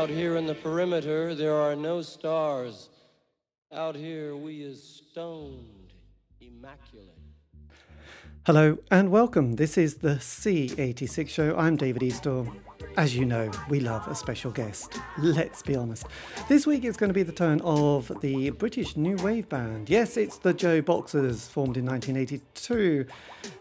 Out here in the perimeter, there are no stars. Out here, we is stoned, immaculate. Hello and welcome. This is the C86 show. I'm David Eastaugh. As you know, we love a special guest. Let's be honest. This week it's going to be the turn of the British New Wave Band. Yes, it's the JoBoxers, formed in 1982.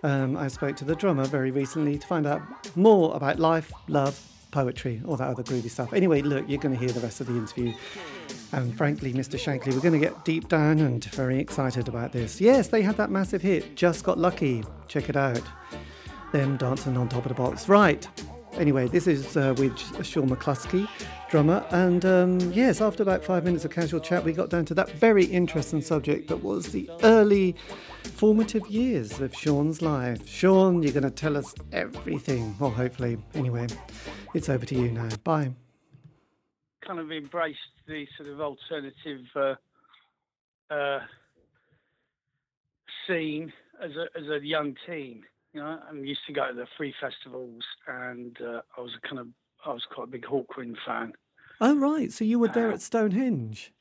Um, I spoke to the drummer very recently to find out more about life, love, poetry, all that other groovy stuff. Anyway, look, you're going to hear the rest of the interview. And frankly, Mr. Shankly, we're going to get deep down and very excited about this. Yes, they had that massive hit, Just Got Lucky. Check it out. Them dancing on top of the box. Right. Anyway, this is uh, with Sean McLusky, drummer. And um, yes, after about five minutes of casual chat, we got down to that very interesting subject that was the early formative years of Sean's life. Sean, you're going to tell us everything. Well, hopefully. Anyway, it's over to you now. Bye. Kind of embraced the sort of alternative uh, uh, scene as a as a young teen. You know, I used to go to the free festivals, and uh, I was a kind of I was quite a big Hawkwind fan. Oh right, so you were there Uh, at Stonehenge.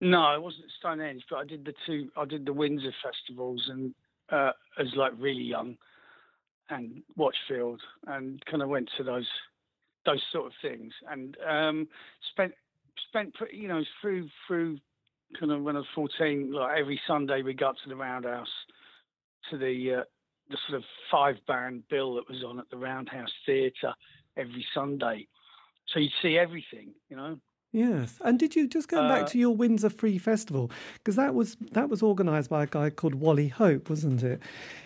No, I wasn't at Stonehenge, but I did the two. I did the Windsor festivals, and uh, as like really young, and Watchfield, and kind of went to those those sort of things, and um, spent spent pretty, you know through through kind of when I was fourteen. Like every Sunday, we got to the Roundhouse to the uh, the sort of five band bill that was on at the Roundhouse Theatre every Sunday. So you'd see everything, you know. Yes, and did you just go back Uh, to your Windsor Free Festival because that was that was organised by a guy called Wally Hope, wasn't it?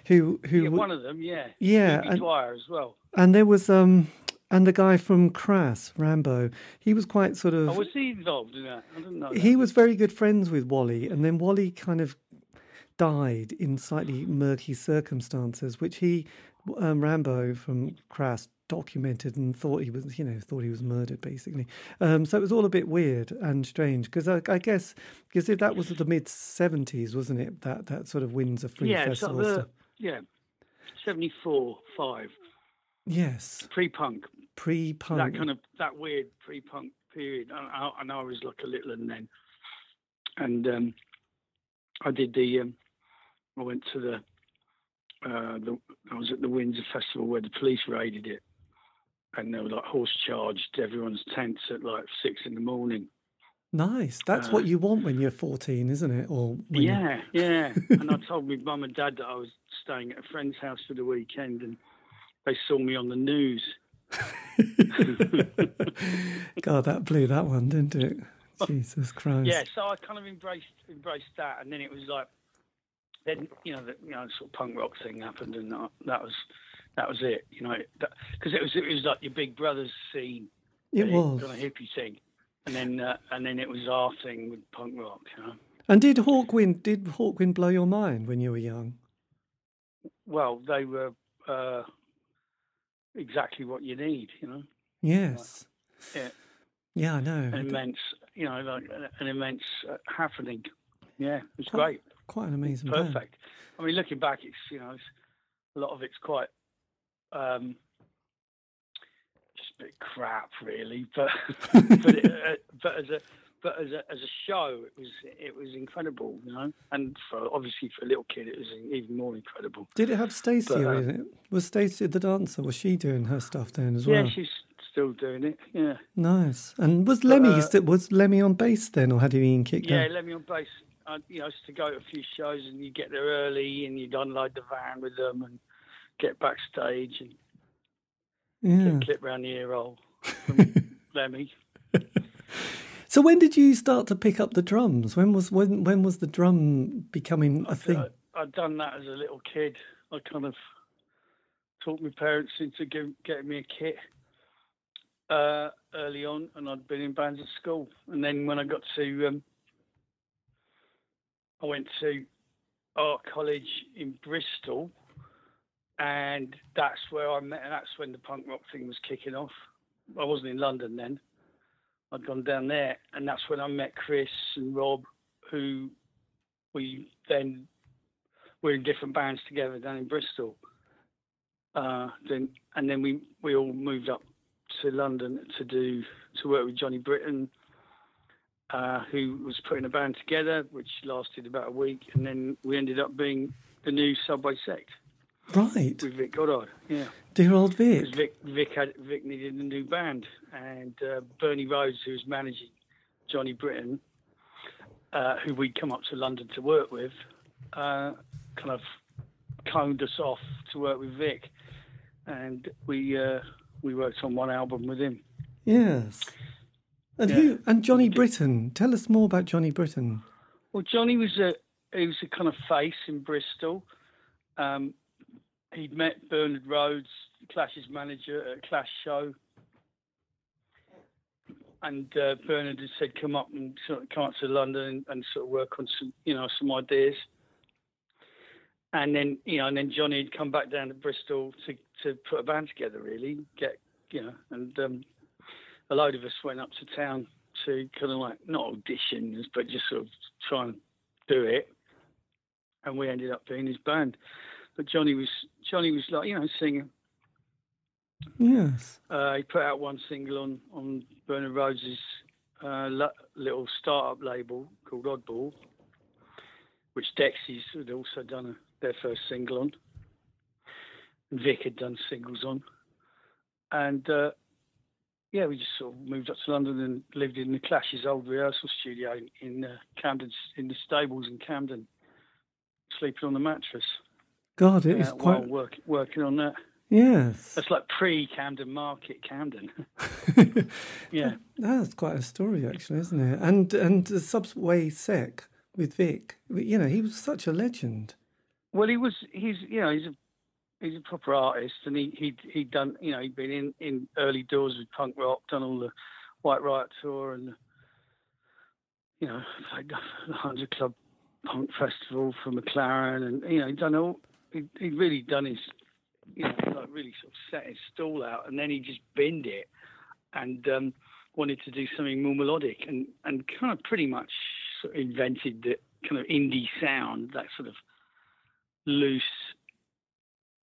Who who Yeah, one of them, yeah. Yeah, Ruby and- Dwyer as well. and there was um and the guy from Crass Rimbaud. He was quite sort of Oh, was he involved in that? I didn't know. That. he was very good friends with Wally, and then Wally kind of died in slightly murky circumstances, which he um, Rimbaud from Crass documented and thought he was, you know, thought he was murdered basically. Um, so it was all a bit weird and strange because I, I guess because if that was the mid seventies, wasn't it? That that sort of Windsor Free yeah, Festival stuff. yeah, seventy four, five, Yes, pre punk. pre-punk. That kind of that weird pre punk period. I, I, I know I was like a little and then, and um, I did the. Um, I went to the. Uh, the I was at the Windsor Festival where the police raided it, and they were like horse charged everyone's tents at like six in the morning. Nice. That's uh, what you want when you're fourteen, isn't it? Or Yeah, yeah. and I told my mum and dad that I was staying at a friend's house for the weekend, and they saw me on the news. God, that blew that one, didn't it? Jesus Christ. Yeah, so I kind of embraced embraced that, and then it was like, then you know, the you know, sort of punk rock thing happened, and that, that was that was it. You know, because it was it was like your Big Brothers scene, It was. kind of hippie thing, and then uh, and then it was our thing with punk rock. You know, And did Hawkwind did Hawkwind blow your mind when you were young? well, they were uh, exactly what you need. You know. Yes. Yeah. Yeah, I know. an immense, you know, like an- immense uh, happening. Yeah, it was great, Quite an amazing band. perfect. I mean, looking back, it's you know, it's, a lot of it's quite um, just a bit crap, really. But but it, uh, but as a but as a as a show, it was it was incredible, you know. And for obviously for a little kid, it was even more incredible. Did it have Stacia But, uh, in it? Was Stacia the dancer? Was she doing her stuff then as well? Yeah, she's still doing it. Yeah, Nice. And was Lemmy uh, was Lemmy on bass then, or had he been kicked Yeah, out? let me on bass. I, you know, to go to a few shows and you get there early and you'd unload the van with them and get backstage and Yeah. get clip round the ear roll from Lemmy. So when did you start to pick up the drums? When was when when was the drum becoming a thing? I, I'd done that as a little kid. I kind of talked my parents into give, getting me a kit uh, early on, and I'd been in bands at school. And then when I got to, um, I went to art college in Bristol, and that's where I met. And that's when the punk rock thing was kicking off. I wasn't in London then. I'd gone down there, and that's when I met Chris and Rob, who we then were in different bands together down in Bristol. Uh, then and then we we all moved up to London to do to work with Johnny Britton, uh, who was putting a band together, which lasted about a week, and then we ended up being the new Subway Sect. Right. With Vic Godard, yeah. Dear old Vic. Vic, Vic, had, Vic needed a new band, and uh, Bernie Rhodes, who was managing Johnny Britton, uh, who we'd come up to London to work with, uh, kind of coned us off to work with Vic, and we uh, we worked on one album with him. Yes. And yeah. who? And Johnny Britton. Tell us more about Johnny Britton. Well, Johnny was a he was a kind of face in Bristol. Um, he'd met Bernard Rhodes, Clash's manager, at a Clash show, and uh, Bernard had said, "Come up and sort of come up to London and, and, sort of work on some, you know, some ideas." And then, you know, and then Johnny had come back down to Bristol to to put a band together, really, get, you know, and um, a load of us went up to town to kind of like not auditions, but just sort of try and do it. And we ended up being his band. But Johnny was Johnny was like you know singing. Yes. Uh, he put out one single on on Bernard Rhodes's uh, little startup label called Oddball, which Dexys had also done a, their first single on. And Vic had done singles on, and uh, yeah, we just sort of moved up to London and lived in the Clash's old rehearsal studio in uh, Camden, in the stables in Camden, sleeping on the mattress. God, it uh, is quite work, working on that. Yes, that's like pre-Camden Market, Camden. yeah, that's quite a story, actually, isn't it? And and the Subway Sect with Vic, you know, he was such a legend. Well, he was. He's you know he's a he's a proper artist, and he he he'd done you know he'd been in in early doors with punk rock, done all the White Riot tour, and you know played the Hundred Club Punk Festival for McLaren, and you know he'd done all he he'd really done his you know like really sort of set his stall out, and then he just binned it and um, wanted to do something more melodic, and and kind of pretty much sort of invented the kind of indie sound, that sort of loose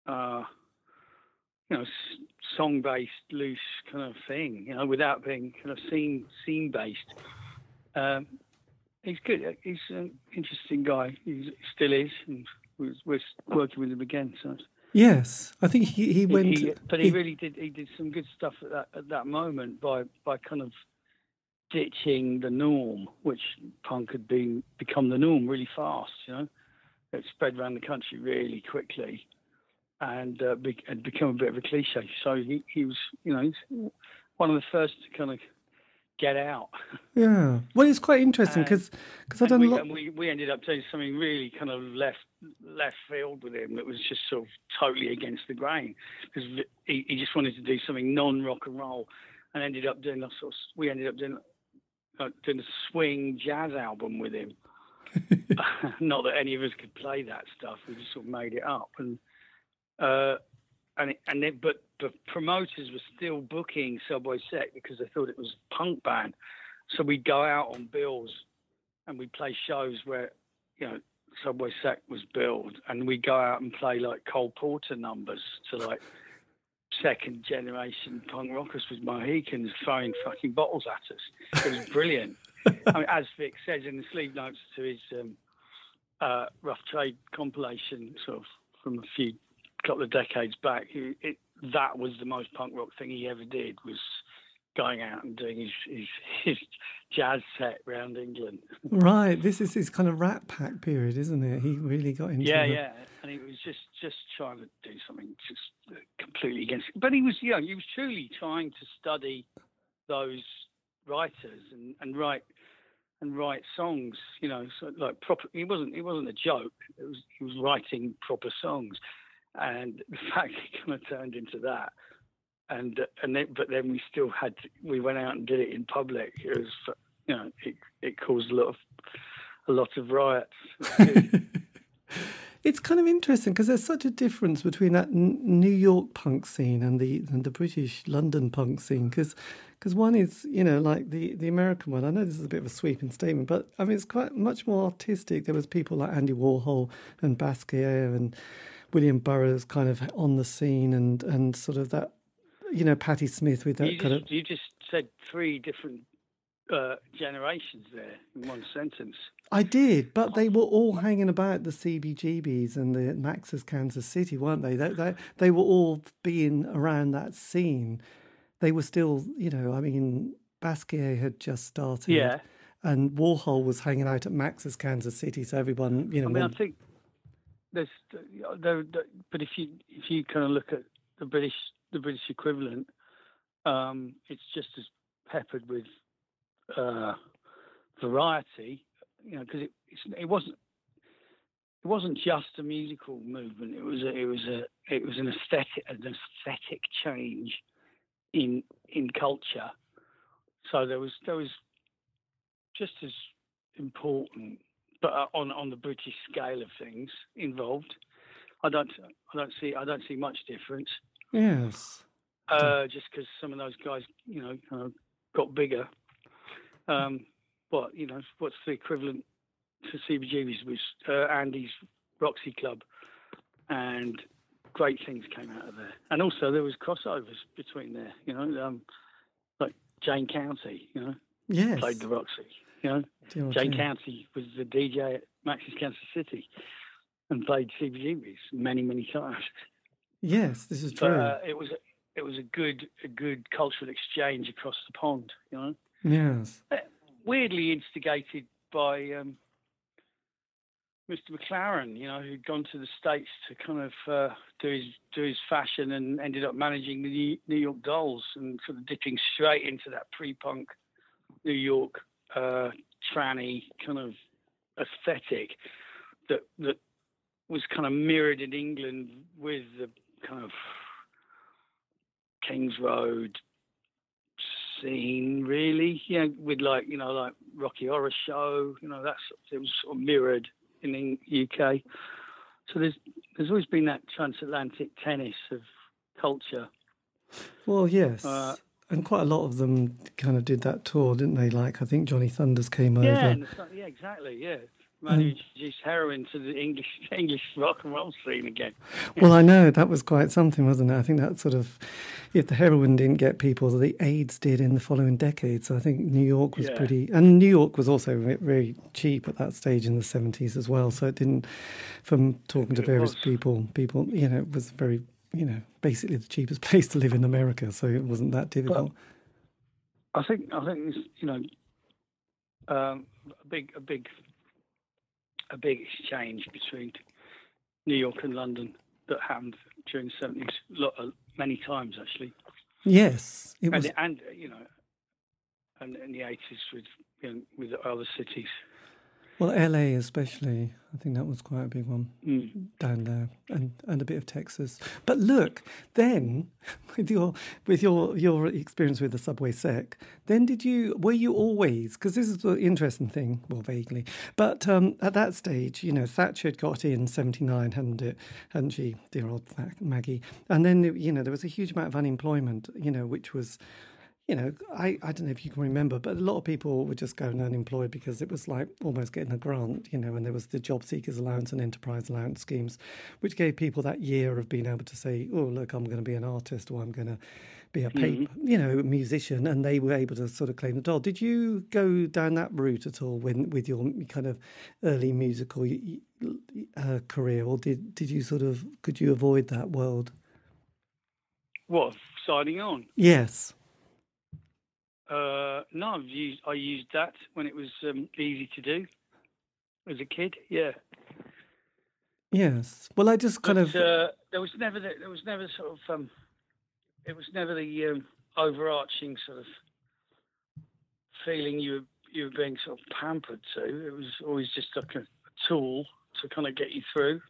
uh, you know, song based, loose kind of thing, you know, without being kind of scene scene based. Um, he's good. He's an interesting guy. He still is, and we're, we're working with him again. So. Yes, I think he, he went. He, but he, he, really did. He did some good stuff at that at that moment by by kind of ditching the norm, which punk had been become the norm really fast. You know, it spread around the country really quickly, and uh, be, had become a bit of a cliche. So he, he was, you know, he's one of the first to kind of get out. Yeah. Well, it's quite interesting because because I don't. We, lo- we we ended up doing something really kind of left left field with him. It was just sort of totally against the grain because he, he just wanted to do something non rock and roll, and ended up doing a sort of, we ended up doing uh, doing a swing jazz album with him. Not that any of us could play that stuff. We just sort of made it up and uh, and and then, but but promoters were still booking Subway Sect because they thought it was a punk band. So we'd go out on bills and we'd play shows where, you know, Subway Sect was billed and we'd go out and play like Cole Porter numbers to like second generation punk rockers with Mohicans throwing fucking bottles at us. It was brilliant. I mean, as Vic says in the sleeve notes to his um, uh, Rough Trade compilation, sort of from a few couple of decades back, it, it, that was the most punk rock thing he ever did was going out and doing his, his, his jazz set around England. Right, this is his kind of Rat Pack period, isn't it? He really got into yeah, the... yeah, and he was just just trying to do something just completely against. But he was, young; he was truly trying to study those writers and, and write and write songs. You know, so like proper. He wasn't. It wasn't a joke. It was. He was writing proper songs and the fact it kind of turned into that. And and then, but then we still had to, we went out and did it in public. It was you know it, it caused a lot of a lot of riots. It's kind of interesting because there's such a difference between that N- New York punk scene and the and the British London punk scene. Because because one is you know like the the American one. I know this is a bit of a sweeping statement but I mean it's quite much more artistic. There was people like Andy Warhol and Basquiat and William Burroughs kind of on the scene and and sort of that you know, Patti Smith with that you kind just, of. you just said three different uh, generations there in one sentence. I did, but they were all hanging about the CBGBs and the Max's Kansas City, weren't they? They, they? they were all being around that scene. They were still, you know, I mean, Basquiat had just started. Yeah. And Warhol was hanging out at Max's Kansas City, so everyone, you know. I mean, I think there's there, there, but if you if you kind of look at the British the British equivalent, um, it's just as peppered with uh, variety, you know, because it it wasn't it wasn't just a musical movement. It was a, it was a it was an aesthetic an aesthetic change in in culture. So there was there was just as important, but uh, on on the British scale of things involved. I don't I don't see I don't see much difference. yes. Uh, just because some of those guys, you know, kind of got bigger. Um, but you know, what's the equivalent to CBGB's was uh, Andy's Roxy Club, and great things came out of there. And also there was crossovers between there. You know, um, like Jane County, you know, Yes. played the Roxy. You know, Do you know Jane I? County was the DJ at Max's Kansas City, and played CBGB's many many times. Yes, this is But true. uh, it was it was a good a good cultural exchange across the pond. You know, yes. weirdly instigated by um, Mr. McLaren. You know, who'd gone to the states to kind of uh, do his do his fashion and ended up managing the New- New York Dolls and sort of dipping straight into that pre-punk New York uh, tranny kind of aesthetic that that was kind of mirrored in England with the kind of Kings Road scene, really. Yeah, with like you know like Rocky Horror Show, you know that's it was sort of mirrored in the UK. So there's there's always been that transatlantic tennis of culture. Well, yes. Uh, and quite a lot of them kind of did that tour, didn't they? Like, I think Johnny Thunders came Yeah, over. like- yeah, exactly. Yeah, man who introduced heroin to the English English rock and roll scene again. Well, I know that was quite something, wasn't it? I think that sort of, if the heroin didn't get people, the AIDS did in the following decades. I think New York was Yeah. pretty, and New York was also ve- very cheap at that stage in the seventies as well. So it didn't, from talking to various people, people, you know, it was very, you know, basically the cheapest place to live in America. So it wasn't that difficult. I think I think you know um, a big a big a big exchange between New York and London that happened during the seventies many times actually, yes, it was. and and uh, you know and in the eighties with you know, with other cities. Well, LA especially, I think that was quite a big one. Mm. down there and, and a bit of Texas. But look, then with your with your your experience with the Subway Sect, then did you were you always because this is the interesting thing, well vaguely, but um, at that stage, you know, Thatcher had got in seventy nine, hadn't it? Hadn't she, dear old Maggie? And then you know there was a huge amount of unemployment, you know, which was. You know, I, I don't know if you can remember, but a lot of people were just going unemployed because it was like almost getting a grant, you know, and there was the job seekers allowance and enterprise allowance schemes, which gave people that year of being able to say, oh, look, I'm going to be an artist or I'm going to be a paper, you know, musician, and they were able to sort of claim the doll. Did you go down that route at all when with your kind of early musical uh, career, or did did you sort of could you avoid that world? What signing on? Yes. Uh, no, I've used I used that when it was um, easy to do as a kid. Yeah. Yes. Well, I just kind but, of uh, there was never the, there was never sort of um, it was never the um, overarching sort of feeling you were you were being sort of pampered to. It was always just like a, a tool to kind of get you through.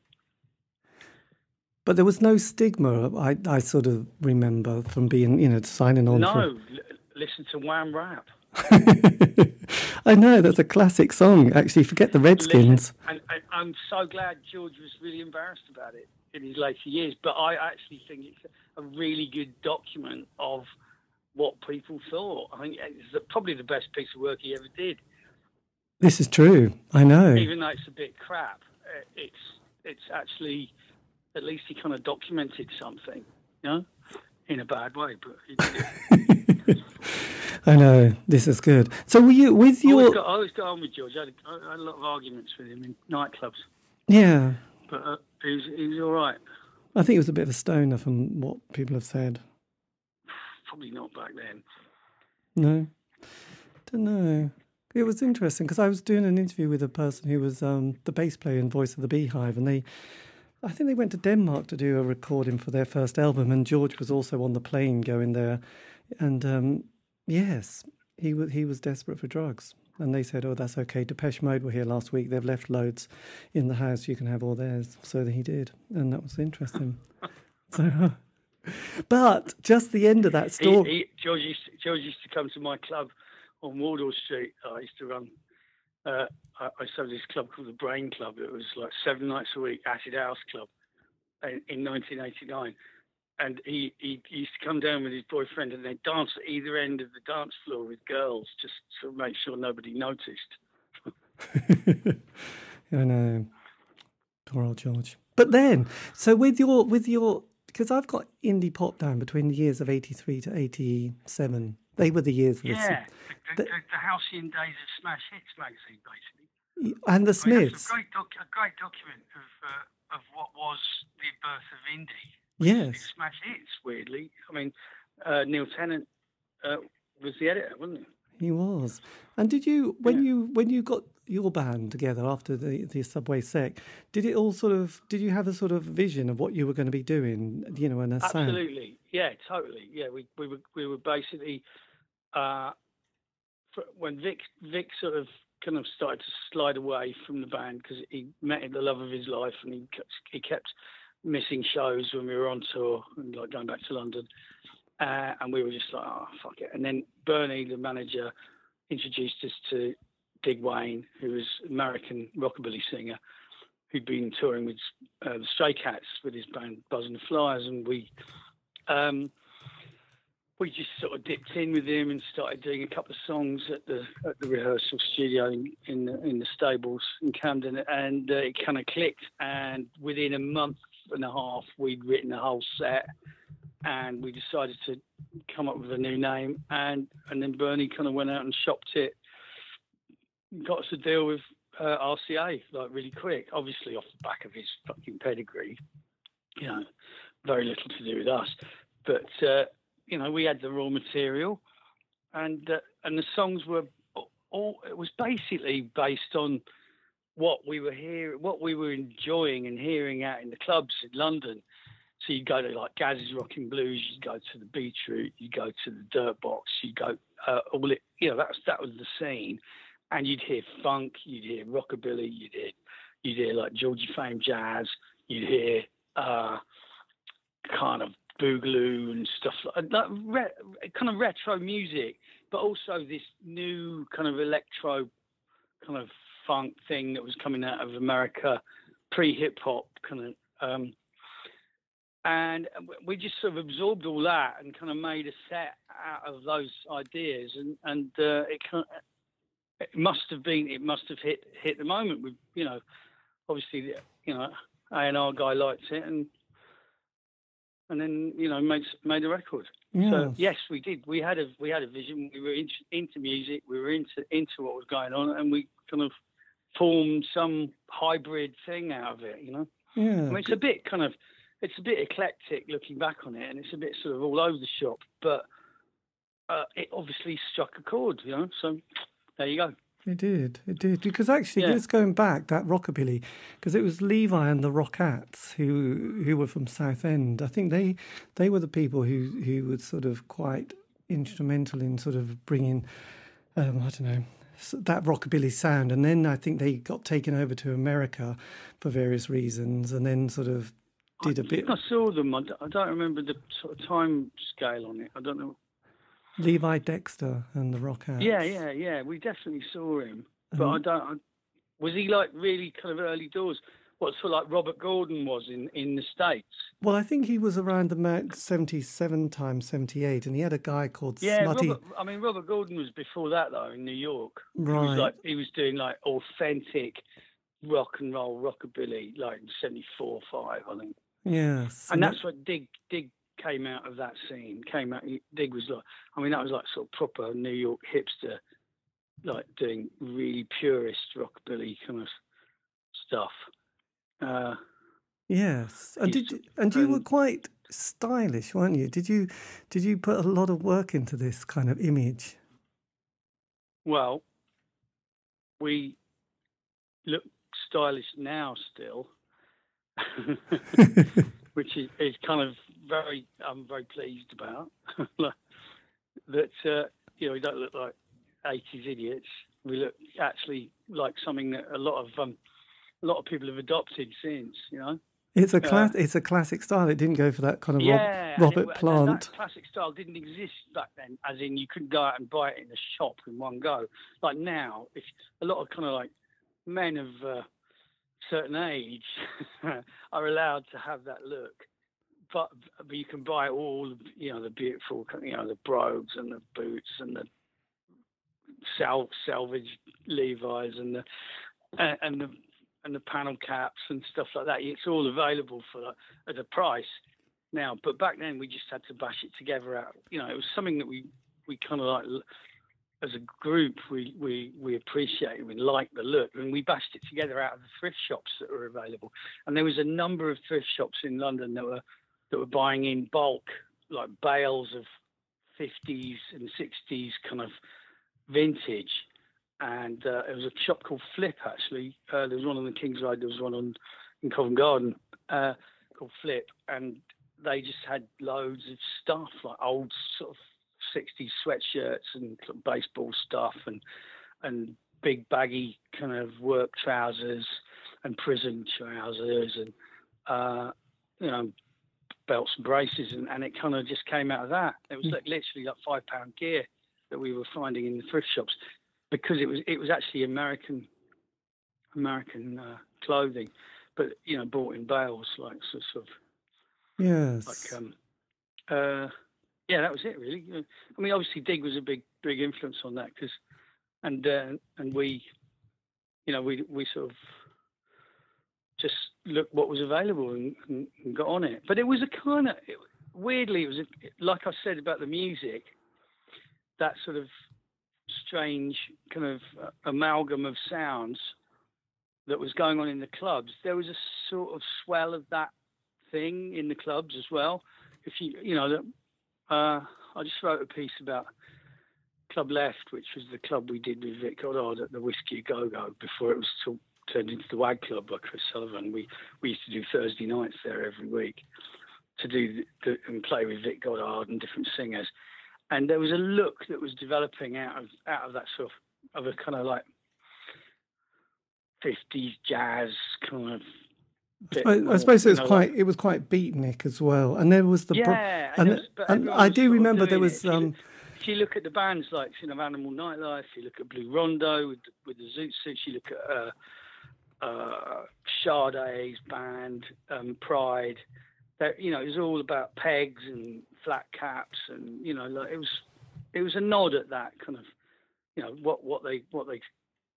But there was no stigma. I, I sort of remember from being, you know, signing on. no, for- listen to Wham Rap. I know that's a classic song. Actually, forget the Redskins. And, and I'm so glad George was really embarrassed about it in his later years. But I actually think it's a really good document of what people thought. I think it's probably the best piece of work he ever did. This is true. I know. Even though it's a bit crap, uh, it's it's actually at least he kind of documented something. You know, in a bad way, but he did it. I know this is good. So were you with I always, your? got, I always got on with George. I had, a, I had a lot of arguments with him in nightclubs, Yeah, but uh, he was he was all right. I think he was a bit of a stoner from what people have said. Probably not back then. No, don't know. It was interesting because I was doing an interview with a person who was um, the bass player and voice of the Beehive, and they, I think they went to Denmark to do a recording for their first album, and George was also on the plane going there, and um, yes, he was he was desperate for drugs, and they said, "Oh, that's okay." Depeche Mode were here last week; they've left loads in the house. You can have all theirs. So he did, and that was interesting. so. But just the end of that story. he, George used to, George used to come to my club on Wardour Street. I used to run. Uh, I, I have this club called the Brain Club. It was like seven nights a week, acid house club, in, in 1989. And he, he used to come down with his boyfriend, and they'd dance at either end of the dance floor with girls, just to make sure nobody noticed. I know. Poor old George. But then, so with your with your because I've got indie pop down between the years of eighty three to eighty seven. They were the years of the, Yeah, the, the, the- the halcyon days of Smash Hits magazine, basically. and the I mean, Smiths. a great, doc- a great document of uh, of what was the birth of indie. Yes, Smash Hits, weirdly. I mean, uh, Neil Tennant uh, was the editor, wasn't he? he was. And did you when Yeah. you when you got your band together after the the Subway Sect, did it all sort of did you have a sort of vision of what you were going to be doing? You know, and a sound. Absolutely, yeah, totally, yeah. We we were we were basically uh, when Vic Vic sort of kind of started to slide away from the band because he met the love of his life and he kept, he kept missing shows when we were on tour and like going back to London, uh, and we were just like, oh fuck it. And then Bernie, the manager, introduced us to Dig Wayne, who was an American rockabilly singer who'd been touring with uh, the Stray Cats with his band Buzz and the Flyers, and we um, we just sort of dipped in with him and started doing a couple of songs at the at the rehearsal studio in in the, in the stables in Camden, and uh, it kind of clicked. And within a month and a half, we'd written a whole set, and we decided to come up with a new name. And and then Bernie kind of went out and shopped it, got us a deal with uh, RCA like really quick. Obviously off the back of his fucking pedigree, you know, very little to do with us, but. Uh, you know, we had the raw material, and uh, and the songs were all. It was basically based on what we were hearing, what we were enjoying and hearing out in the clubs in London. So you go to like Gaz's Rocking Blues, you go to the Beat Route, you go to the Dirt Box, you go uh, all it. You know, that's that was the scene, and you'd hear funk, you'd hear rockabilly, you'd hear you'd hear like Georgie Fame jazz, you'd hear uh, kind of boogaloo and stuff like that, re- kind of retro music, but also this new kind of electro kind of funk thing that was coming out of America, pre hip hop kind of. Um, and we just sort of absorbed all that and kind of made a set out of those ideas, and and uh, it kind of, it must have been it must have hit hit the moment. We you know obviously you know A and R guy likes it and and then you know made made a record. Yeah. So yes, we did. We had a we had a vision. We were in, into music. We were into into what was going on, and we kind of formed some hybrid thing out of it. You know, yeah. I mean, it's a bit kind of it's a bit eclectic looking back on it, and it's a bit sort of all over the shop. But uh, it obviously struck a chord. You know, so there you go. It did. It did. Because actually, Yeah. this going back, that rockabilly, because it was Levi and the Rockats who who were from Southend. I think they they were the people who who were sort of quite instrumental in sort of bringing, um, I don't know, that rockabilly sound. And then I think they got taken over to America for various reasons, and then sort of did a bit. I saw them. I, d- I don't remember the sort of time scale on it. I don't know. Levi Dexter and the Rockats. Yeah, yeah, yeah. We definitely saw him, but I Um, don't. I, was he like really kind of early doors? What sort of like Robert Gordon was in in the states? Well, I think he was around the Mac 77 times 78, and he had a guy called Yeah, Smutty. Robert, I mean Robert Gordon was before that though in New York. Right. He was like he was doing like authentic rock and roll rockabilly like in '74, five, I think. Yes. And that's what Dig Dig came out of that scene. Came out. Dig was like, I mean, that was like sort of proper New York hipster, like doing really purist rockabilly kind of stuff. Uh, yes, and did you, and you were quite stylish, weren't you? Did you did you put a lot of work into this kind of image? Well, we look stylish now still, which is, is, kind of very I'm very pleased about. that uh, you know we don't look like 80s idiots. We look actually like something that a lot of um, a lot of people have adopted since. You know. It's a class. Uh, it's a classic style. It didn't go for that kind of yeah, Rob, Robert it, Plant. classic style didn't exist back then, as in you couldn't go out and buy it in the shop in one go. Like now, if a lot of kind of like men of uh, certain age are allowed to have that look, but but you can buy all you know the beautiful you know the brogues and the boots and the sal- salvage Levi's and the and the and the panel caps and stuff like that. It's all available for at a price now. But back then we just had to bash it together out. You know, it was something that we we kind of like as a group we we we appreciated we liked the look and we bashed it together out of the thrift shops that were available. And there was a number of thrift shops in London that were that were buying in bulk like bales of 50s and 60s kind of vintage and uh, it was a shop called Flip actually. Uh, there was one on the King's Road. There was one on in Covent Garden uh, called Flip, and they just had loads of stuff like old sort of 60s sweatshirts and baseball stuff and and big baggy kind of work trousers and prison trousers and uh, you know belts and braces and, and it kind of just came out of that. It was like literally like five pound gear that we were finding in the thrift shops because it was it was actually American American uh, clothing, but you know bought in bales, like so, sort of. Yes. Like um, uh, yeah, that was it really. I mean, obviously Dig was a big big influence on that because, and uh, and we, you know, we we sort of just looked what was available and, and, and got on it. But it was a kind of weirdly, it was a, like I said about the music, that sort of strange kind of uh, amalgam of sounds that was going on in the clubs. There was a sort of swell of that thing in the clubs as well. If you, you know, uh, I just wrote a piece about Club Left, which was the club we did with Vic Godard at the Whiskey Go Go before it was to, turned into the Wag Club by Chris Sullivan. We we used to do Thursday nights there every week to do the, and play with Vic Godard and different singers and there was a look that was developing out of out of that sort of of a kind of like 50s jazz kind of I, I suppose it was quite like, it was quite beatnik as well, and there was the yeah, and, and, was, and I do remember there was. If, um, you, if you look at the bands like you know Animal Nightlife, you look at Blue Rondo with with the Zoot Suits, you look at uh, uh, Sade's band, um, Pride. That you know, it was all about pegs and flat caps, and you know, like it was it was a nod at that kind of you know what what they what they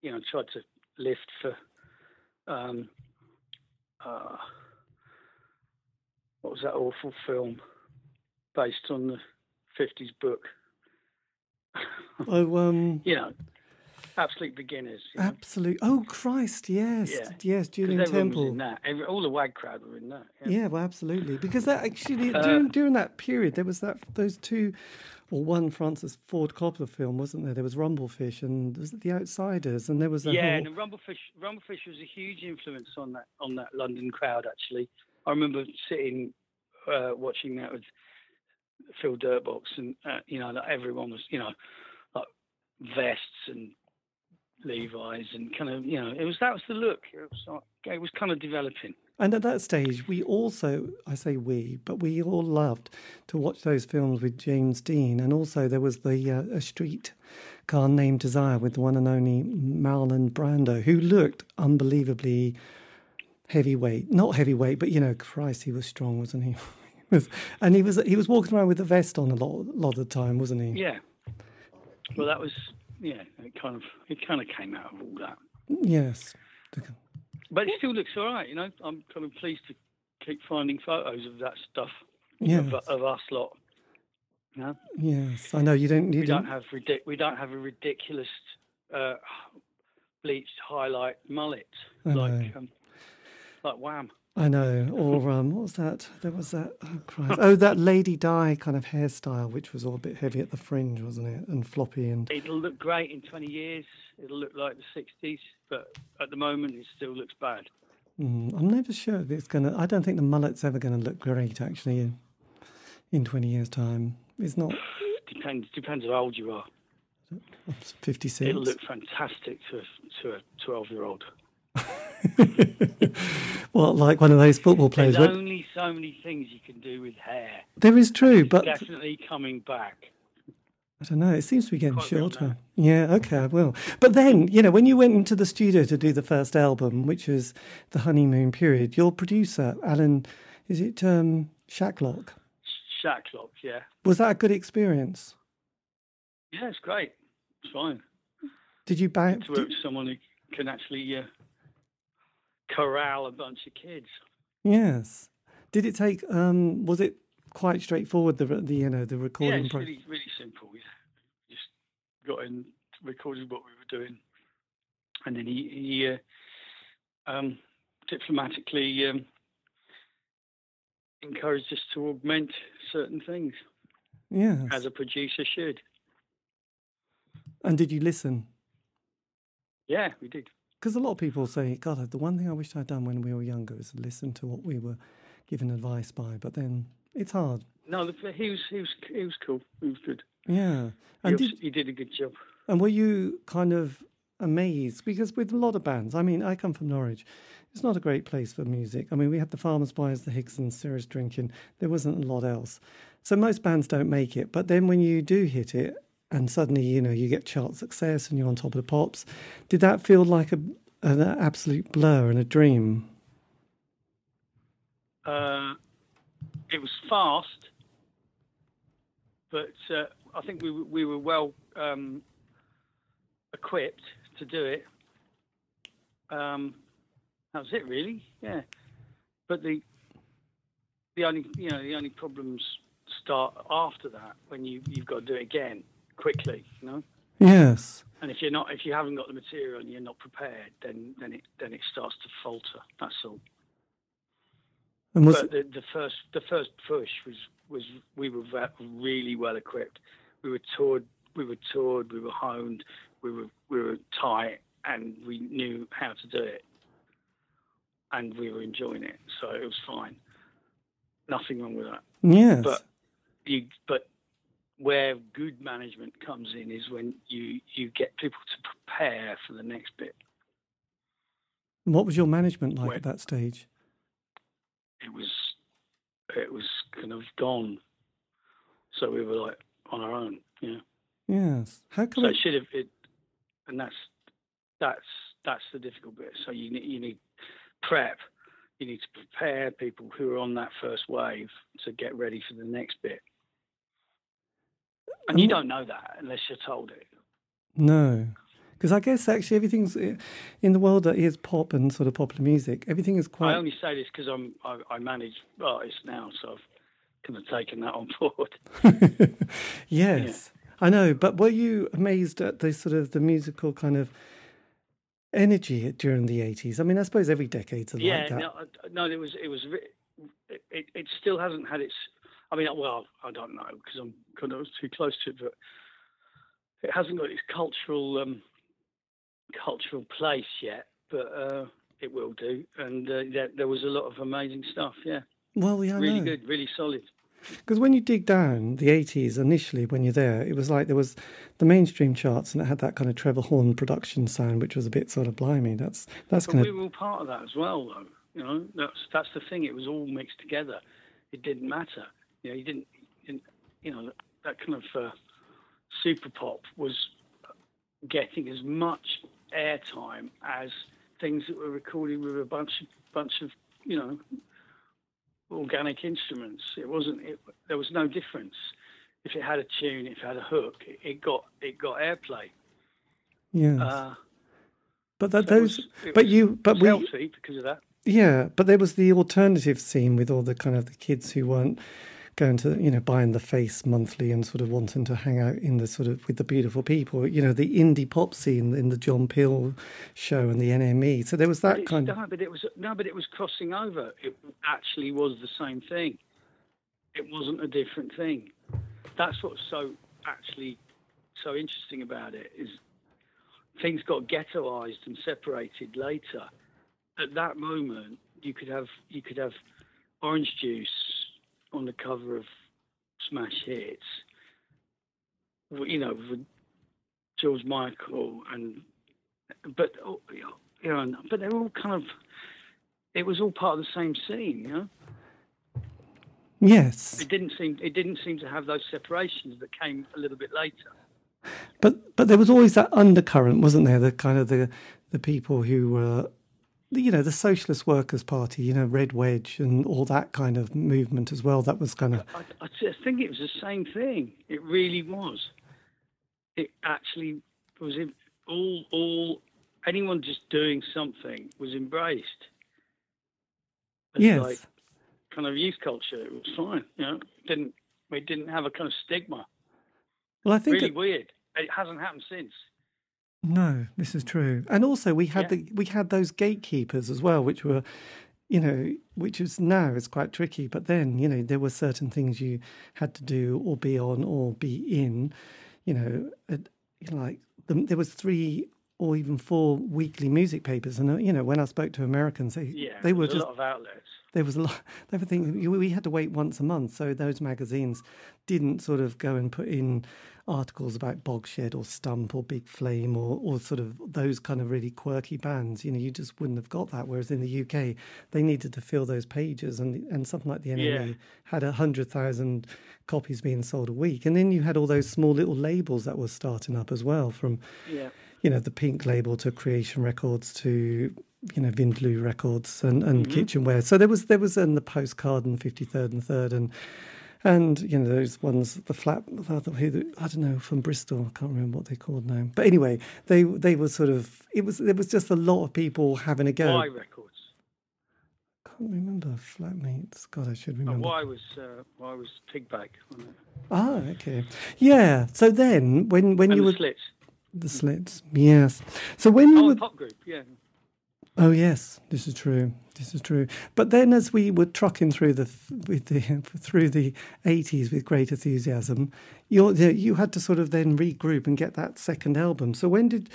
you know tried to lift for um, uh, what was that awful film based on the 50s book? Oh um you know absolute beginners. You know? Absolute. Oh Christ, yes, yeah. yes, Julien Temple. Every, all the wag crowd were in that. Yeah, yeah well, absolutely. Because that actually uh, during, during that period there was that those two, or one Francis Ford Coppola film, wasn't there? There was Rumblefish and was it The Outsiders, and there was a yeah, whole... and Rumblefish. Rumblefish was a huge influence on that on that London crowd. Actually, I remember sitting uh, watching that with Phil Dirtbox, and uh, you know, everyone was you know like vests and Levi's and kind of you know it was that was the look. It was it was kind of developing. And at that stage, we also, I say we, but we all loved to watch those films with James Dean. And also, there was the uh, a street car named Desire with the one and only Marlon Brando, who looked unbelievably heavyweight. Not heavyweight, but you know, Christ, he was strong, wasn't he? and he was he was walking around with a vest on a lot, a lot of the time, wasn't he? Yeah. Well, that was yeah, it kind of it kind of came out of all that. Yes. But it still looks all right, you know. I'm kind of pleased to keep finding photos of that stuff Yes. of, of us lot. No, Yes, I know you don't. You we didn't- don't have ridic- we don't have a ridiculous uh, bleached highlight mullet like um, like Wham. I know. Or um, what was that? There was that. Oh, Christ. oh, that Lady Di kind of hairstyle, which was all a bit heavy at the fringe, wasn't it? And floppy and It'll look great in 20 years. It'll look like the 60s, but at the moment it still looks bad. Mm, I'm never sure if it's gonna. I don't think the mullet's ever going to look great actually in, in 20 years' time. It's not. Depends depends how old you are. I'm 56. It'll look fantastic to a, to a 12 year old. What, like one of those football players? There's only so many things you can do with hair. there is true, It's but definitely coming back. I don't know. It seems to be getting Quite well shorter. Yeah, okay, I will. But then, you know, when you went into the studio to do the first album, which was the honeymoon period, your producer, Alan, is it um, Shacklock? Shacklock, yeah. Was that a good experience? Yeah, it's great. It's fine. Did you ba- To work with someone who can actually uh, corral a bunch of kids. Yes. Did it take? Um, was it quite straightforward? The the you know the Yeah, recording it's pro- really, really simple. We just got in, recorded what we were doing, and then he, he uh, um, diplomatically um, encouraged us to augment certain things, Yeah, as a producer should. And did you listen? Yeah, we did. Because a lot of people say, God, the one thing I wished I'd done when we were younger is listen to what we were given advice by. But then it's hard. No, he was he was he was cool. He was good. Yeah. He, And was- did he did a good job. and were you kind of amazed? Because with a lot of bands, I mean, I come from Norwich. It's not a great place for music. I mean, we had the Farmers Boys, the Higsons, Serious Drinking. There wasn't a lot else. So most bands don't make it. But then when you do hit it, and suddenly you know you get chart success and you're on top of the pops, did that feel like a an absolute blur and a dream? Uh, it was fast, but uh, I think we we were well um, equipped to do it. Um, that was it, really. Yeah, but the the only you know the only problems start after that when you you've got to do it again quickly, you know. Yes. And if you're not, if you haven't got the material and you're not prepared, then then it then it starts to falter. That's all. And was but the, the first the first push was was we were really well equipped. We were toured, we were toured, we were honed, we were we were tight, and we knew how to do it, and we were enjoying it. So it was fine. Nothing wrong with that. yes. But you but where good management comes in is when you you get people to prepare for the next bit. what was your management like When- at that stage? it was it was kind of gone. So we were like on our own, Yeah. Yes. How come So it, it should have it, and that's that's that's the difficult bit. So you need you need prep. You need to prepare people who are on that first wave to get ready for the next bit. And you don't know that unless you're told it. No. Because I guess actually everything's eh, in the world that is pop and sort of popular music. Everything is quite. I only say this because I'm I, I manage artists now, so I've kind of taken that on board. yes, I know. But were you amazed at the sort of the musical kind of energy during the eighties? I mean, I suppose every decade's a like yeah, that. no, no, it was it was it, it still hasn't had its. I mean, well, I don't know because I'm kind of too close to it, but it hasn't got its cultural um, cultural place yet. But uh, it will do, and uh, there, there was a lot of amazing stuff. Yeah, Well, yeah, I really know. good, really solid. Because when you dig down the 80s, initially, when you're there, it was like there was the mainstream charts and it had that kind of Trevor Horn production sound, which was a bit sort of blimey. That's that's But kind we of were all part of that as well, though. You know, that's that's the thing. It was all mixed together. It didn't matter. You know, you didn't, didn't you know, that, kind of uh, super pop was getting as much airtime as things that were recorded with a bunch of bunch of you know organic instruments. It wasn't. It, there was no difference. If it had a tune, if it had a hook, it, it got it got airplay. yeah. Uh, but that so it those, was- it but was- you, but we, healthy because of that. yeah, but there was the alternative scene with all the kind of the kids who weren't going to you know buying the face monthly and sort of wanting to hang out in the sort of with the beautiful people. You know the indie pop scene in the john peel show and the nme so there was that kind no, of but it was no but it was crossing over. It actually was the same thing. It wasn't a different thing. That's what's so actually so interesting about it is things got ghettoized and separated later. At that moment you could have you could have orange juice on the cover of Smash Hits, you know, with George Michael and but oh, you know, but they're all kind of it was all part of the same scene, you know. Yes. It didn't seem it didn't seem to have those separations that came a little bit later. But but there was always that undercurrent, wasn't there? The kind of the the people who were you know, the Socialist Workers' Party, you know, Red Wedge and all that kind of movement as well. That was kind of. I, I think it was the same thing. It really was. It actually was all, all, anyone just doing something was embraced. It's yes. Like kind of youth culture. It was fine. You know, didn't, we didn't have a kind of stigma. Well, I think. Really weird. It hasn't happened since. No, this is true. And also we had yeah. the we had those gatekeepers as well, which were you know, which is now is quite tricky. But then, you know, there were certain things you had to do or be on or be in. You know, you know like the, there was three or even four weekly music papers, and uh, you know, when I spoke to Americans, they yeah, they were just a lot of outlets. There was a lot. They were thinking we had to wait once a month, so those magazines didn't sort of go and put in articles about Bogshed or Stump or Big Flame or, or sort of those kind of really quirky bands. You know, you just wouldn't have got that. Whereas in the UK, they needed to fill those pages, and and something like the NME yeah. had a hundred thousand copies being sold a week, and then you had all those small little labels that were starting up as well, from yeah. You know the Pink label to Creation Records to you know Vindaloo Records and, and mm-hmm. kitchenware. So there was there was in the postcard and fifty third and third and and you know those ones, the flat, I don't know, from Bristol. I can't remember what they're called now. But anyway, they they were sort of it was there was just a lot of people having a go. Y Records. Can't remember flatmates. God, I should remember. Oh, Y was uh, Y was Pigbag. Ah, okay, yeah. So then, when when and you the were slits, the slits, yes. So when you oh, were pop group, yeah. Oh yes, this is true. This is true. But then, as we were trucking through the with the through the eighties with great enthusiasm, you you had to sort of then regroup and get that second album. So when did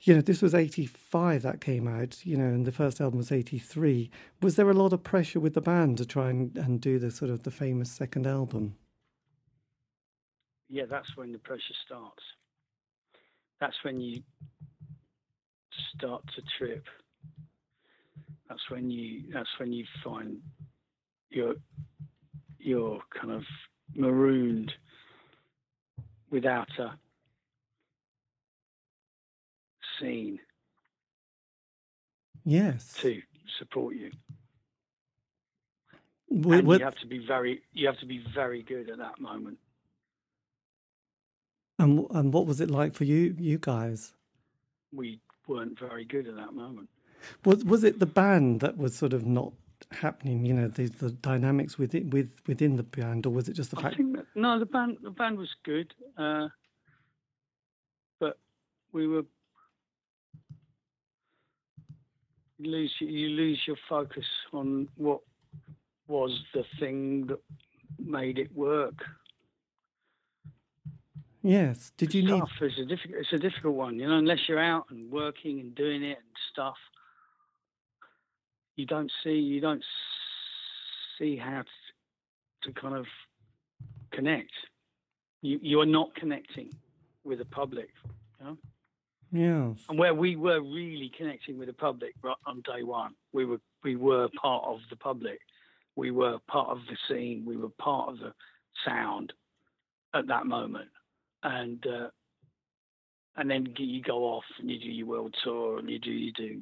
you know this was eighty five that came out? You know, and the first album was eighty three. Was there a lot of pressure with the band to try and, and do the sort of the famous second album? Yeah, that's when the pressure starts. That's when you start to trip. That's when you that's when you find you're you're kind of marooned without a scene yes. to support you. What, and what, you have to be very you have to be very good at that moment and and what was it like for you you guys we weren't very good at that moment was was it the band that was sort of not happening? You know, the the dynamics within with within the band, or was it just the I fact? That, no, the band the band was good, uh, but we were you lose you lose your focus on what was the thing that made it work. Yes. Did you need? Tough. It's a difficult. It's a difficult one, you know. Unless you're out and working and doing it and stuff, you don't see you don't see how to, to kind of connect. You you are not connecting with the public. You know? Yes. And where we were really connecting with the public right on day one, we were we were part of the public. We were part of the scene. We were part of the sound at that moment. And uh, and then you go off and you do your world tour and you do you do,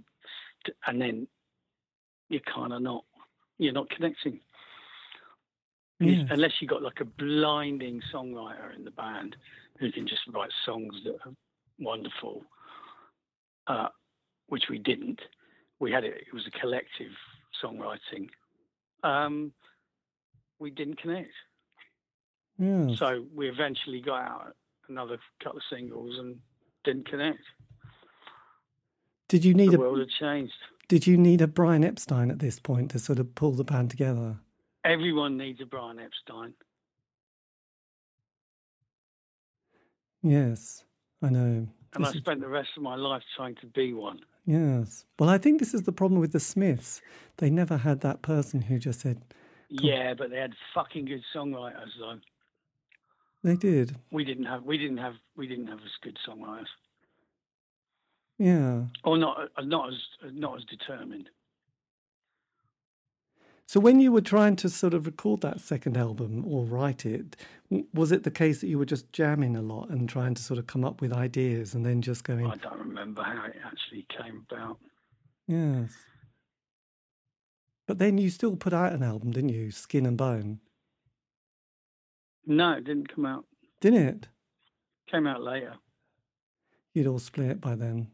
and then you're kind of not you're not connecting. Yes. Unless you got like a blinding songwriter in the band who can just write songs that are wonderful, uh, which we didn't. We had it; it was a collective songwriting. Um, we didn't connect. Yeah. So we eventually got out another couple of singles and didn't connect. Did you need The a world had changed. Did you need a Brian Epstein at this point to sort of pull the band together? Everyone needs a Brian Epstein. Yes, I know. And This I is- spent the rest of my life trying to be one. Yes. Well, I think this is the problem with the Smiths. They never had that person who just said Yeah, but they had fucking good songwriters though. They did. We didn't have we didn't have we didn't have as good songwriters. Yeah. Or not uh, not as not as determined. So when you were trying to sort of record that second album or write it, was it the case that you were just jamming a lot and trying to sort of come up with ideas and then just going, I don't remember how it actually came about. yes. But then you still put out an album, didn't you? Skin and Bone, No, it didn't come out. didn't it? Came out later. You'd all split by then.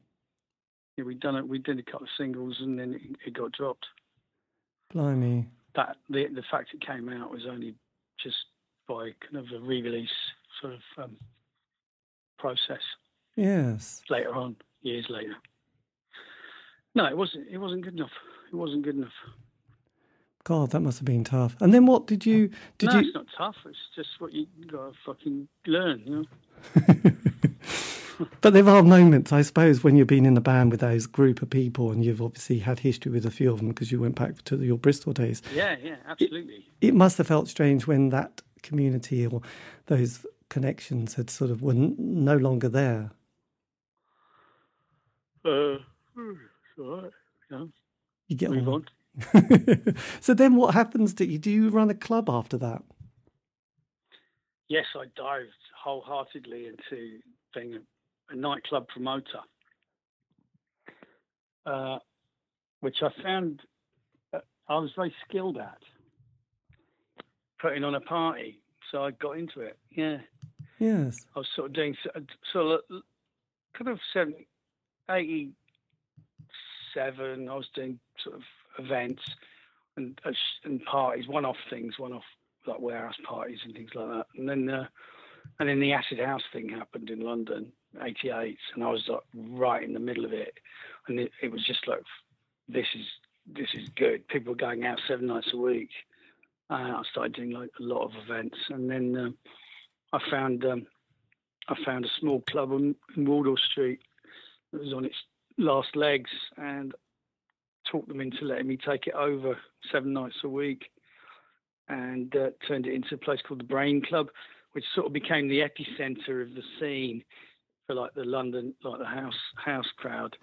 Yeah, we done it. We did a couple of singles and then it, it got dropped. Blimey. That the the fact it came out was only just by kind of a re-release sort of um, process Yes. later on, years later. No, it wasn't. It wasn't good enough. It wasn't good enough. God, that must have been tough. And then what did you did no, you it's not tough. It's just what you gotta fucking learn. You know. But there are moments, I suppose, when you've been in a band with those group of people and you've obviously had history with a few of them because you went back to your Bristol days. Yeah, yeah, absolutely. It must have felt strange when that community or those connections had sort of were n- no longer there. Uh, it's all right. You You get move on. on. so then, what happens to you? Do you run a club after that? Yes, I dived wholeheartedly into being a, a nightclub promoter, uh, which I found uh, I was very skilled at putting on a party. So I got into it. Yeah, Yes. I was sort of doing so- sort of kind of 70, 87. I was doing sort of events and and parties, one-off things, one-off like warehouse parties and things like that. And then uh, and then the acid house thing happened in London, '88, and I was like right in the middle of it, and it, it was just like this is this is good. People were going out seven nights a week. Uh, I started doing like a lot of events, and then um, I found um, I found a small club on in Wardour Street that was on its last legs, and talked them into letting me take it over seven nights a week, and uh, turned it into a place called the Brain Club, which sort of became the epicenter of the scene for like the London, like the house house crowd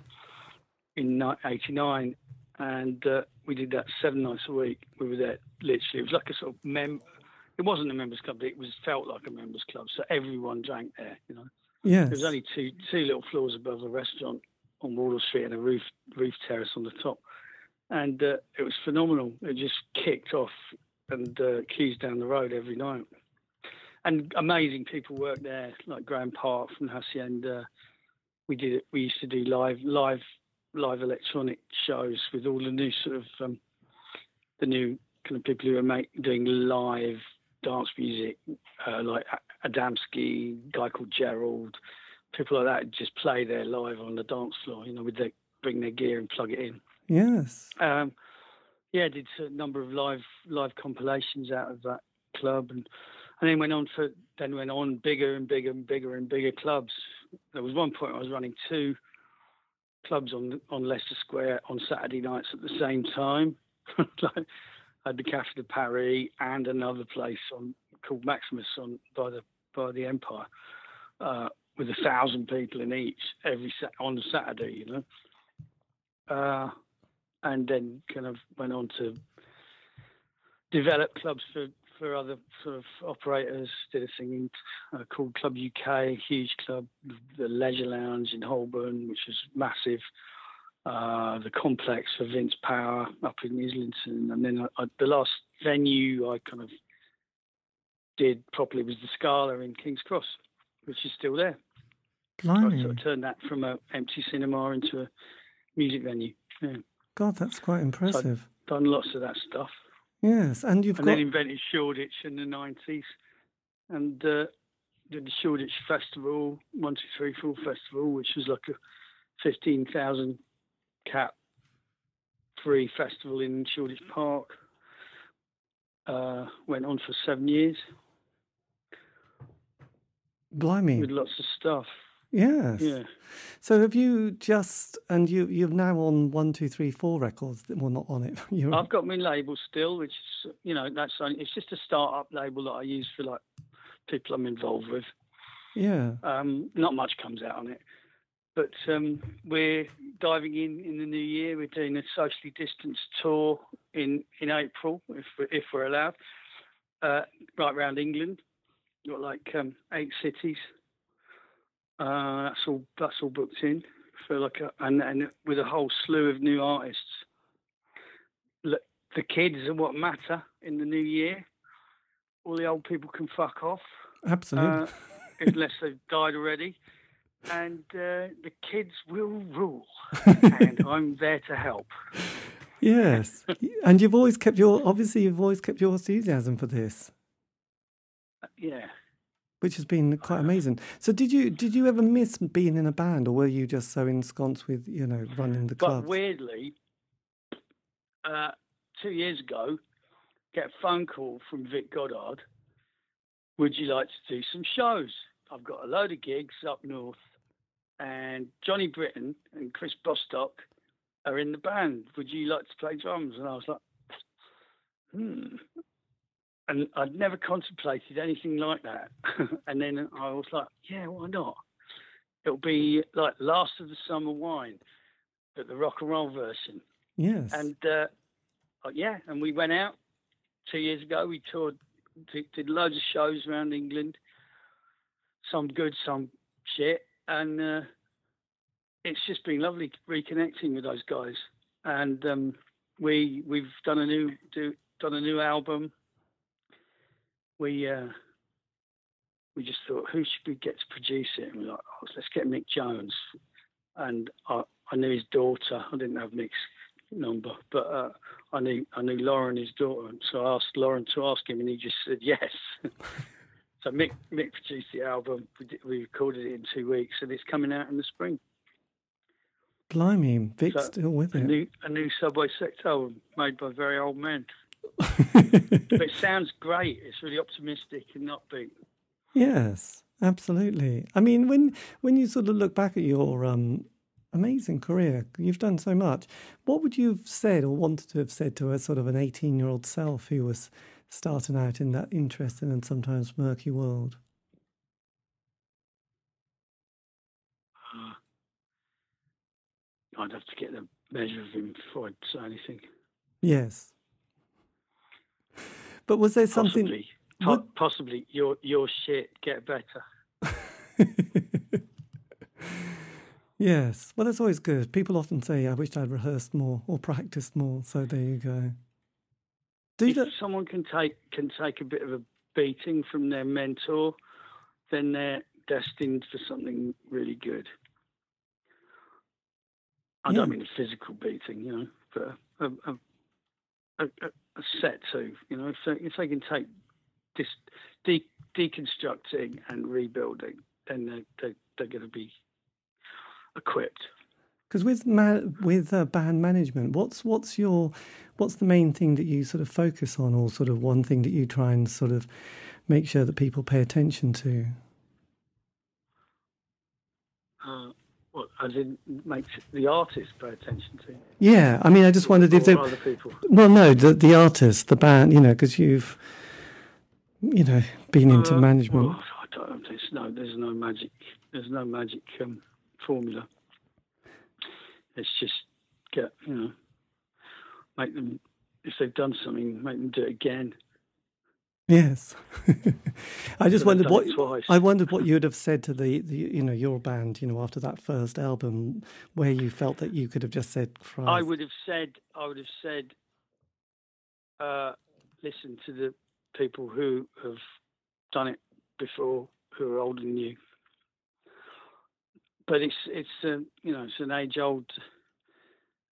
in '89, and uh, we did that seven nights a week. We were there literally. It was like a sort of mem. It wasn't a members club. but It was felt like a members club. So everyone drank there. You know, Yeah. there was only two two little floors above a restaurant on Wardour Street and a roof roof terrace on the top, and uh, it was phenomenal. It just kicked off and uh, queues down the road every night, and amazing people worked there, like Graeme Park from Hacienda. We did it. We used to do live live live electronic shows with all the new sort of um, the new kind of people who are make, doing live dance music, uh, like Adamski, guy called Gerald, people like that just play there live on the dance floor, you know, with their bring their gear and plug it in. Yes. Um, yeah, did a number of live live compilations out of that club, and and then went on for then went on bigger and bigger and bigger and bigger clubs. There was one point I was running two clubs on on Leicester Square on Saturday nights at the same time. like, I had the Cafe de Paris and another place on called Maximus on by the by the Empire, uh, with a thousand people in each every on Saturday, you know. Uh, and then kind of went on to develop clubs for, for other sort of operators. Did a thing in, uh, called Club UK, huge club, the Leisure Lounge in Holborn, which was massive. Uh, the complex for Vince Power up in Islington, and then I, I, the last venue I kind of did properly was the Scala in King's Cross, which is still there. I sort of turned that from an empty cinema into a music venue. Yeah. God, that's quite impressive. Done lots of that stuff. Yes. And you've and got then invented Shoreditch in the 90s. and uh, did the Shoreditch Festival, one two three four festival, which was like a fifteen thousand cap free festival in Shoreditch Park. Uh, went on for seven years Blimey. with lots of stuff. Yes. Yeah. So have you just and you you've now on one, two, three, four records? Well, not on it. You're I've got my label still, which is you know that's only, it's just a start-up label that I use for like people I'm involved with. yeah. Um, not much comes out on it, but um, we're diving in in the new year. We're doing a socially distanced tour in in April, if we're, if we're allowed, uh, right around England. Got like um, eight cities. Uh, that's all that's all booked in for like a, and and with a whole slew of new artists. Look, the kids are what matter in the new year. All the old people can fuck off Absolutely. uh, unless they've died already. And uh, the kids will rule, and I'm there to help. yes. and you've always kept your obviously you've always kept your enthusiasm for this. Yeah, which has been quite amazing. So, did you did you ever miss being in a band, or were you just so ensconced with you know running the club? but weirdly, uh, two years ago, get a phone call from Vic Godard. Would you like to do some shows? I've got a load of gigs up north, and Johnny Britton and Chris Bostock are in the band. Would you like to play drums? And I was like, hmm. And I'd never contemplated anything like that. and then I was like, yeah, why not? It'll be like Last of the Summer Wine, but the rock and roll version. yes. And uh, uh, yeah, and we went out two years ago. We toured, did, did loads of shows around England. Some good, some shit, and uh, it's just been lovely reconnecting with those guys. And um, we we've done a new do, done a new album. We uh, we just thought, who should we get to produce it? And we were like, oh, let's get Mick Jones. And I, I knew his daughter. I didn't have Mick's number, but uh, I knew I knew Lauren, his daughter. So I asked Lauren to ask him, and he just said yes. so Mick Mick produced the album. We, did, we recorded it in two weeks, and it's coming out in the spring. Blimey, Vic's So, still with A it. new a new Subway Sect album made by very old men. But it sounds great. It's really optimistic and upbeat. yes, absolutely. I mean, when when you sort of look back at your um, amazing career, you've done so much. What would you have said or wanted to have said to a sort of an eighteen-year-old self who was starting out in that interesting and sometimes murky world? Uh, I'd have to get the measure of him before I'd say anything. Yes. But was there something? Possibly, po- possibly your your shit get better. yes. Well, that's always good. People often say, "I wish I'd rehearsed more or practiced more." So there you go. Do if that. someone can take can take a bit of a beating from their mentor, then they're destined for something really good. I don't mean a physical beating, you know, but a, a, a set to, you know, if they, if they can take this de- deconstructing and rebuilding, then they're, they're, they're going to be equipped. Because with with uh, band management, what's what's your what's the main thing that you sort of focus on, or sort of one thing that you try and sort of make sure that people pay attention to? Well, I didn't make the artist pay attention to. Yeah, I mean, I just wondered if or there. other people. Well, no, the the artist, the band, you know, because you've, you know, been into Uh, management. well, I don't, there's no, there's no magic. There's no magic um, formula. It's just get, you know, make them. If they've done something, make them do it again. Yes, I just wondered what twice. I wondered what you would have said to the, the you know your band, you know, after that first album, where you felt that you could have just said, I would have said, I would have said, uh, listen to the people who have done it before, who are older than you. But it's it's a you know it's an age old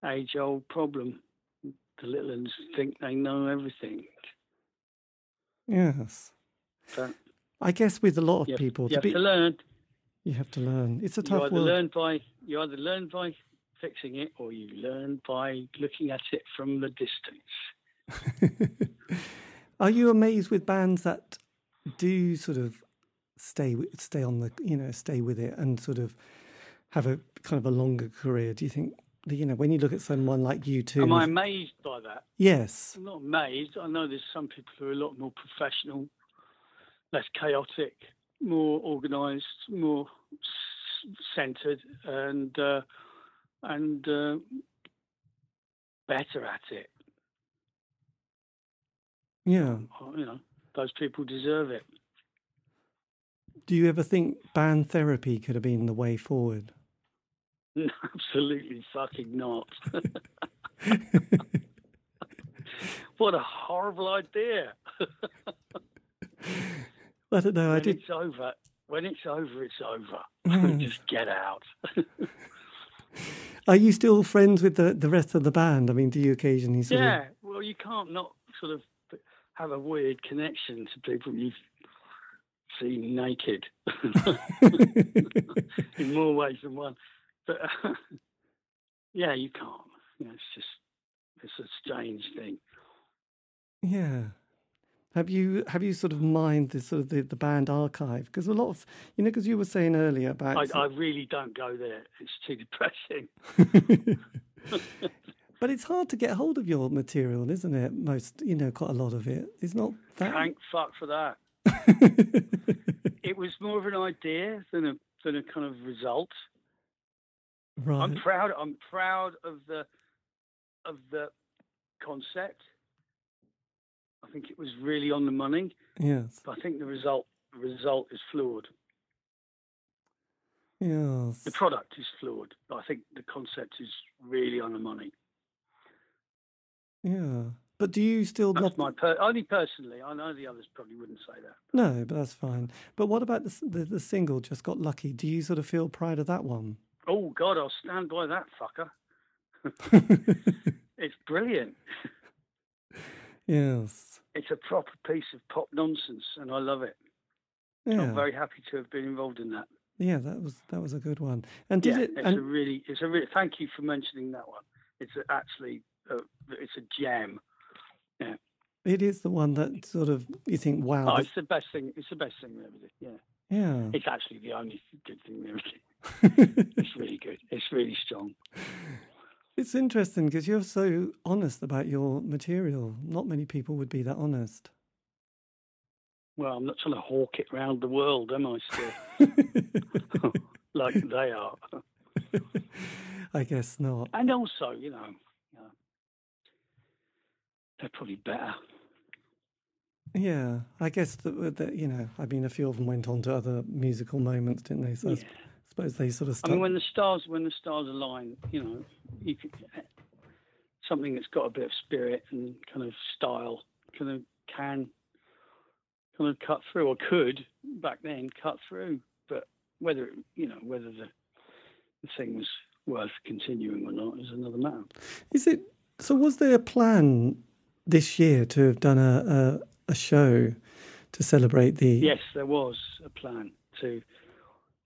age old problem. The little ones think they know everything. Yes. But I guess with a lot of You have, people, you to have be- to learn. you have to learn. It's a You tough either world. learn by you either learn by fixing it, or you learn by looking at it from the distance. Are you amazed with bands that do sort of stay stay on the you know stay with it and sort of have a kind of a longer career? Do you think you know when you look at someone like U2. Am I amazed by that? Yes. I'm not amazed. I know there's some people who are a lot more professional, less chaotic, more organised, more s- centred, and uh, and uh, better at it. Yeah. You know, those people deserve it. Do you ever think band therapy could have been the way forward? Absolutely fucking not. what a horrible idea. I don't know. I when did. it's over, when it's over, it's over. Yes. Hmm. Just get out. Are you still friends with the, the rest of the band? I mean, do you occasionally yeah. Well, you can't not sort of have a weird connection to people you've seen naked in more ways than one. But yeah, you can't. You know, it's just it's a strange thing. yeah. Have you have you sort of mined the sort of the, the band archive? Because a lot of you know, because you were saying earlier about I, I really don't go there. It's too depressing. but it's hard to get hold of your material, isn't it? Most you know, quite a lot of it. It's not that. Thank fuck for that. It was more of an idea than a than a kind of result. Right. I'm proud. I'm proud of the of the concept. I think it was really on the money, yes. but I think the result the result is flawed. Yes. The product is flawed, but I think the concept is really on the money. Yeah. But do you still That's love my per- only personally. I know the others probably wouldn't say that. No, but that's fine. But what about the, the the single just got lucky? Do you sort of feel pride of that one? Oh God, I'll stand by that fucker. It's brilliant. yes. It's a proper piece of pop nonsense, and I love it. Yeah. I'm very happy to have been involved in that. Yeah, that was that was a good one. And did yeah, it? it's And a really, it's a really. Thank you for mentioning that one. It's a, actually, a, it's a gem. Yeah. it is the one that sort of you think, wow, Oh, that- it's the best thing. It's the best thing we ever did. Yeah, yeah. it's actually the only good thing ever did. It's really good. It's really strong. it's interesting because you're so honest about your material. Not many people would be that honest. Well, I'm not trying to hawk it round the world, am I? Still, like they are. I guess not. And also, you know, you know, they're probably better. Yeah, I guess that, you know, I mean, a few of them went on to other musical moments, didn't they? So I suppose they sort of I mean, when the stars when the stars align, you know, you could, uh, something that's got a bit of spirit and kind of style kind of can kind of cut through, or could back then cut through. But whether you know whether the the thing was worth continuing or not is another matter. Is it so? Was there a plan this year to have done a a, show to celebrate the? Yes, there was a plan to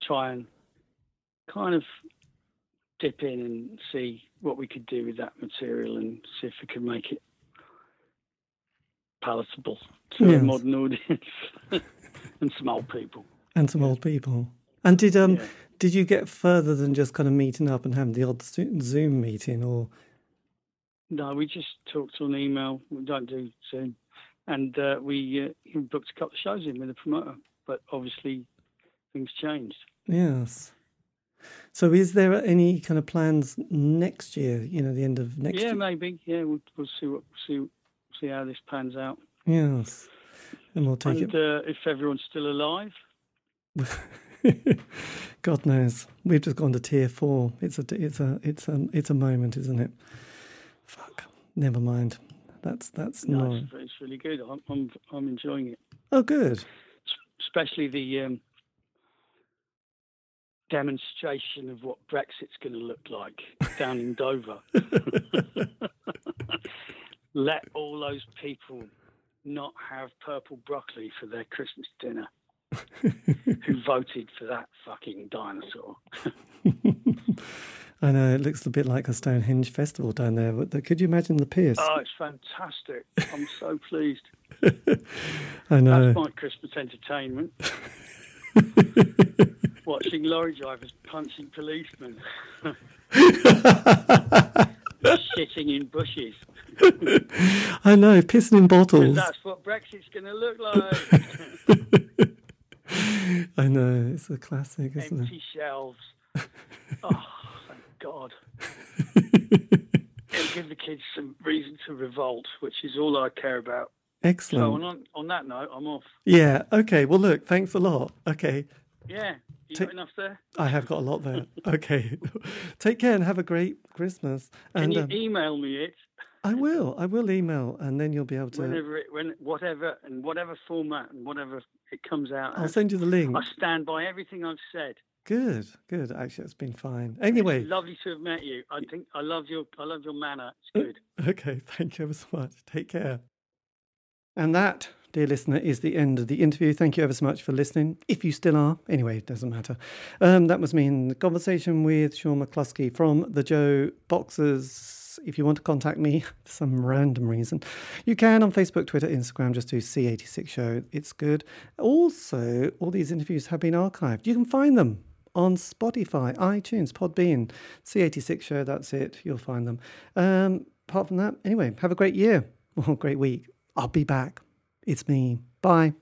try and kind of dip in and see what we could do with that material and see if we could make it palatable to Yes. a modern audience and some old people. and some old people. And did um Yeah. did you get further than just kind of meeting up and having the odd Zoom meeting, or No, we just talked on email. We don't do Zoom. And uh, we uh, booked a couple of shows in with the promoter, but obviously things changed. yes? So is there any kind of plans next year? You know, the end of next year. yeah, year. maybe. Yeah, we'll, we'll see what see see how this pans out. Yes, and we'll take and uh, if everyone's still alive. God knows. We've just gone to tier four. It's a it's a it's a it's a moment, isn't it? Fuck. Never mind. That's that's no, no. it's, it's really good. I'm, I'm I'm enjoying it, Oh, good. Especially the um, demonstration of what Brexit's going to look like down in Dover. Let all those people not have purple broccoli for their Christmas dinner. Who voted for that fucking dinosaur. I know it looks a bit like a Stonehenge festival down there. But could you imagine the pierce? Oh, it's fantastic! I'm so pleased. I know. That's my Christmas entertainment. Watching lorry drivers punching policemen. Shitting in bushes. I know, pissing in bottles. that's what Brexit's going to look like. I know, it's a classic, isn't it? Empty shelves. Oh, thank God. It'll give the kids some reason to revolt, which is all I care about. So Excellent. on, on that note, I'm off. Yeah, okay. Well, look, thanks a lot. Okay. Yeah. You Ta- got enough there? I have got a lot there. Okay. Take care and have a great Christmas. Can And you um, email me it I will. I will email and then you'll be able to. whenever it, when whatever and whatever format and whatever it comes out? I'll send you the link. I stand by everything I've said. Good, good. Actually, it's been fine. Anyway, It's lovely to have met you. I think I love your I love your manner. It's good. okay. Thank you ever so much. Take care. And that, dear listener, is the end of the interview. Thank you ever so much for listening. If you still are, anyway, it doesn't matter. Um, that was me in the conversation with Sean McLusky from the Joe Boxers. If you want to contact me for some random reason, you can on Facebook, Twitter, Instagram. Just do C86 Show. It's good. Also, all these interviews have been archived. You can find them on Spotify, iTunes, Podbean, C86 Show. That's it. You'll find them. Um, apart from that, anyway, have a great year or great week. I'll be back. It's me. Bye.